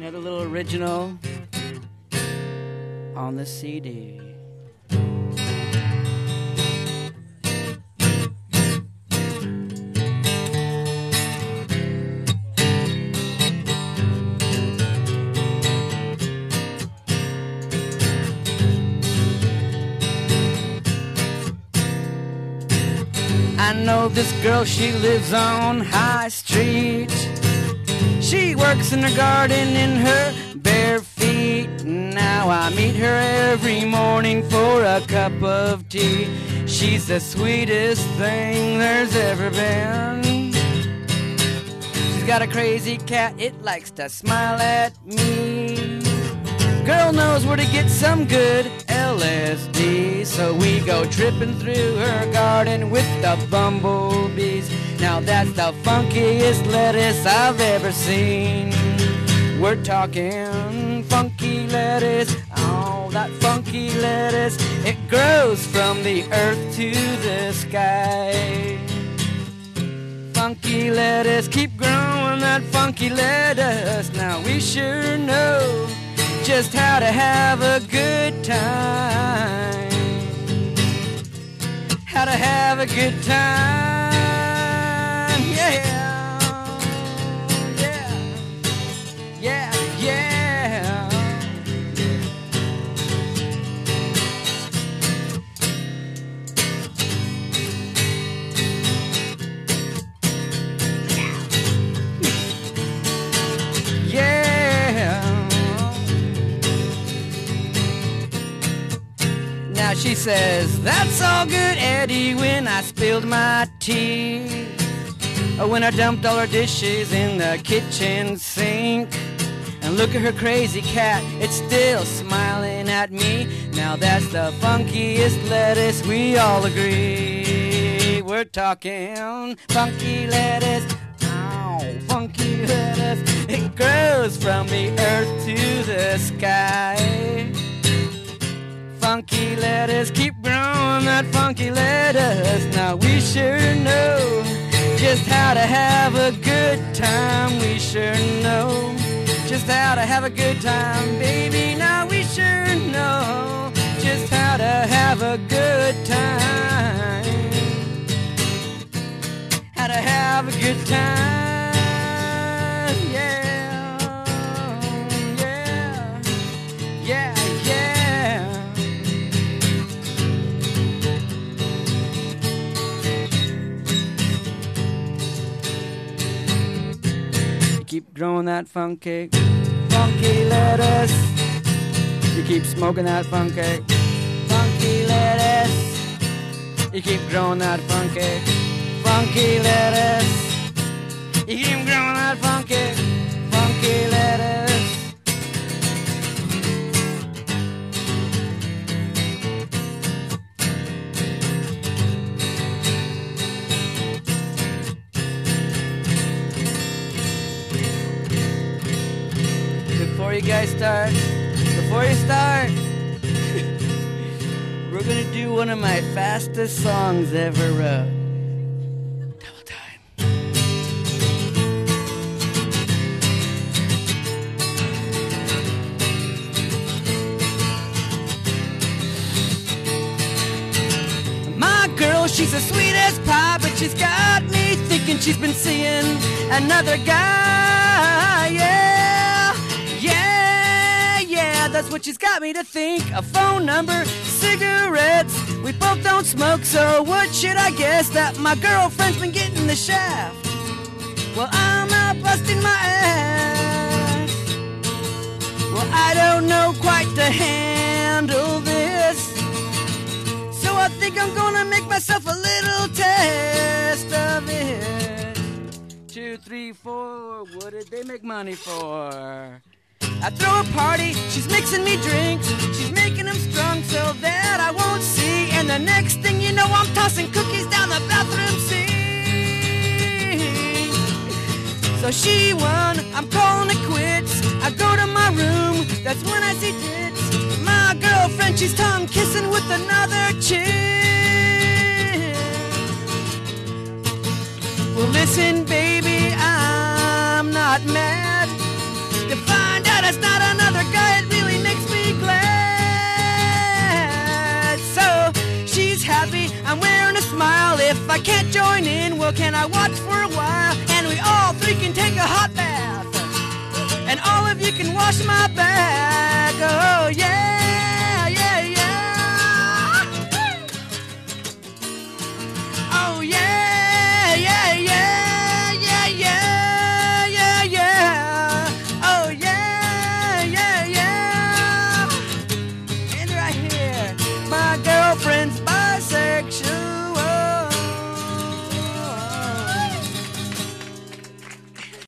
Another little original on the CD. I know this girl, she lives on High Street. She works in her garden in her bare feet. Now I meet her every morning for a cup of tea. She's the sweetest thing there's ever been. She's got a crazy cat, it likes to smile at me. Girl knows where to get some good LSD. So we go tripping through her garden with the bumblebees. Now that's the funkiest lettuce I've ever seen. We're talking funky lettuce. Oh, that funky lettuce. It grows from the earth to the sky. Funky lettuce, keep growing that funky lettuce. Now we sure know just how to have a good time. How to have a good time. Now she says, That's all good, Eddie, when I spilled my tea. Or when I dumped all her dishes in the kitchen sink. And look at her crazy cat, it's still smiling at me. Now that's the funkiest lettuce, we all agree. We're talking funky lettuce. Funky lettuce. It grows from the earth to the sky sure know just how to have a good time. We sure know just how to have a good time, baby. Now we sure know just how to have a good time. How to have a good time. Growing that funky, funky lettuce. You keep smoking that funky, funky lettuce. You keep growing that funky, funky lettuce. You keep growing that funky, you guys start, before you start, we're gonna do one of my fastest songs ever wrote. Double time. My girl, she's the sweetest pie, but she's got me thinking she's been seeing another guy. Yeah, that's what she's got me to think. A phone number, cigarettes. We both don't smoke, so what should I guess? That my girlfriend's been getting the shaft. Well, I'm out busting my ass. Well, I don't know quite to handle this. So I think I'm gonna make myself a little test of it. Two, three, four, what did they make money for? I throw a party, she's mixing me drinks, she's making them strong so that I won't see. And the next thing you know, I'm tossing cookies down the bathroom sink. So she won, I'm calling it quits. I go to my room, that's when I see tits. My girlfriend, she's tongue kissing with another chick. Well, listen, baby, I'm not mad I can't join in, well, can I watch for a while? And we all three can take a hot bath. And all of you can wash my back.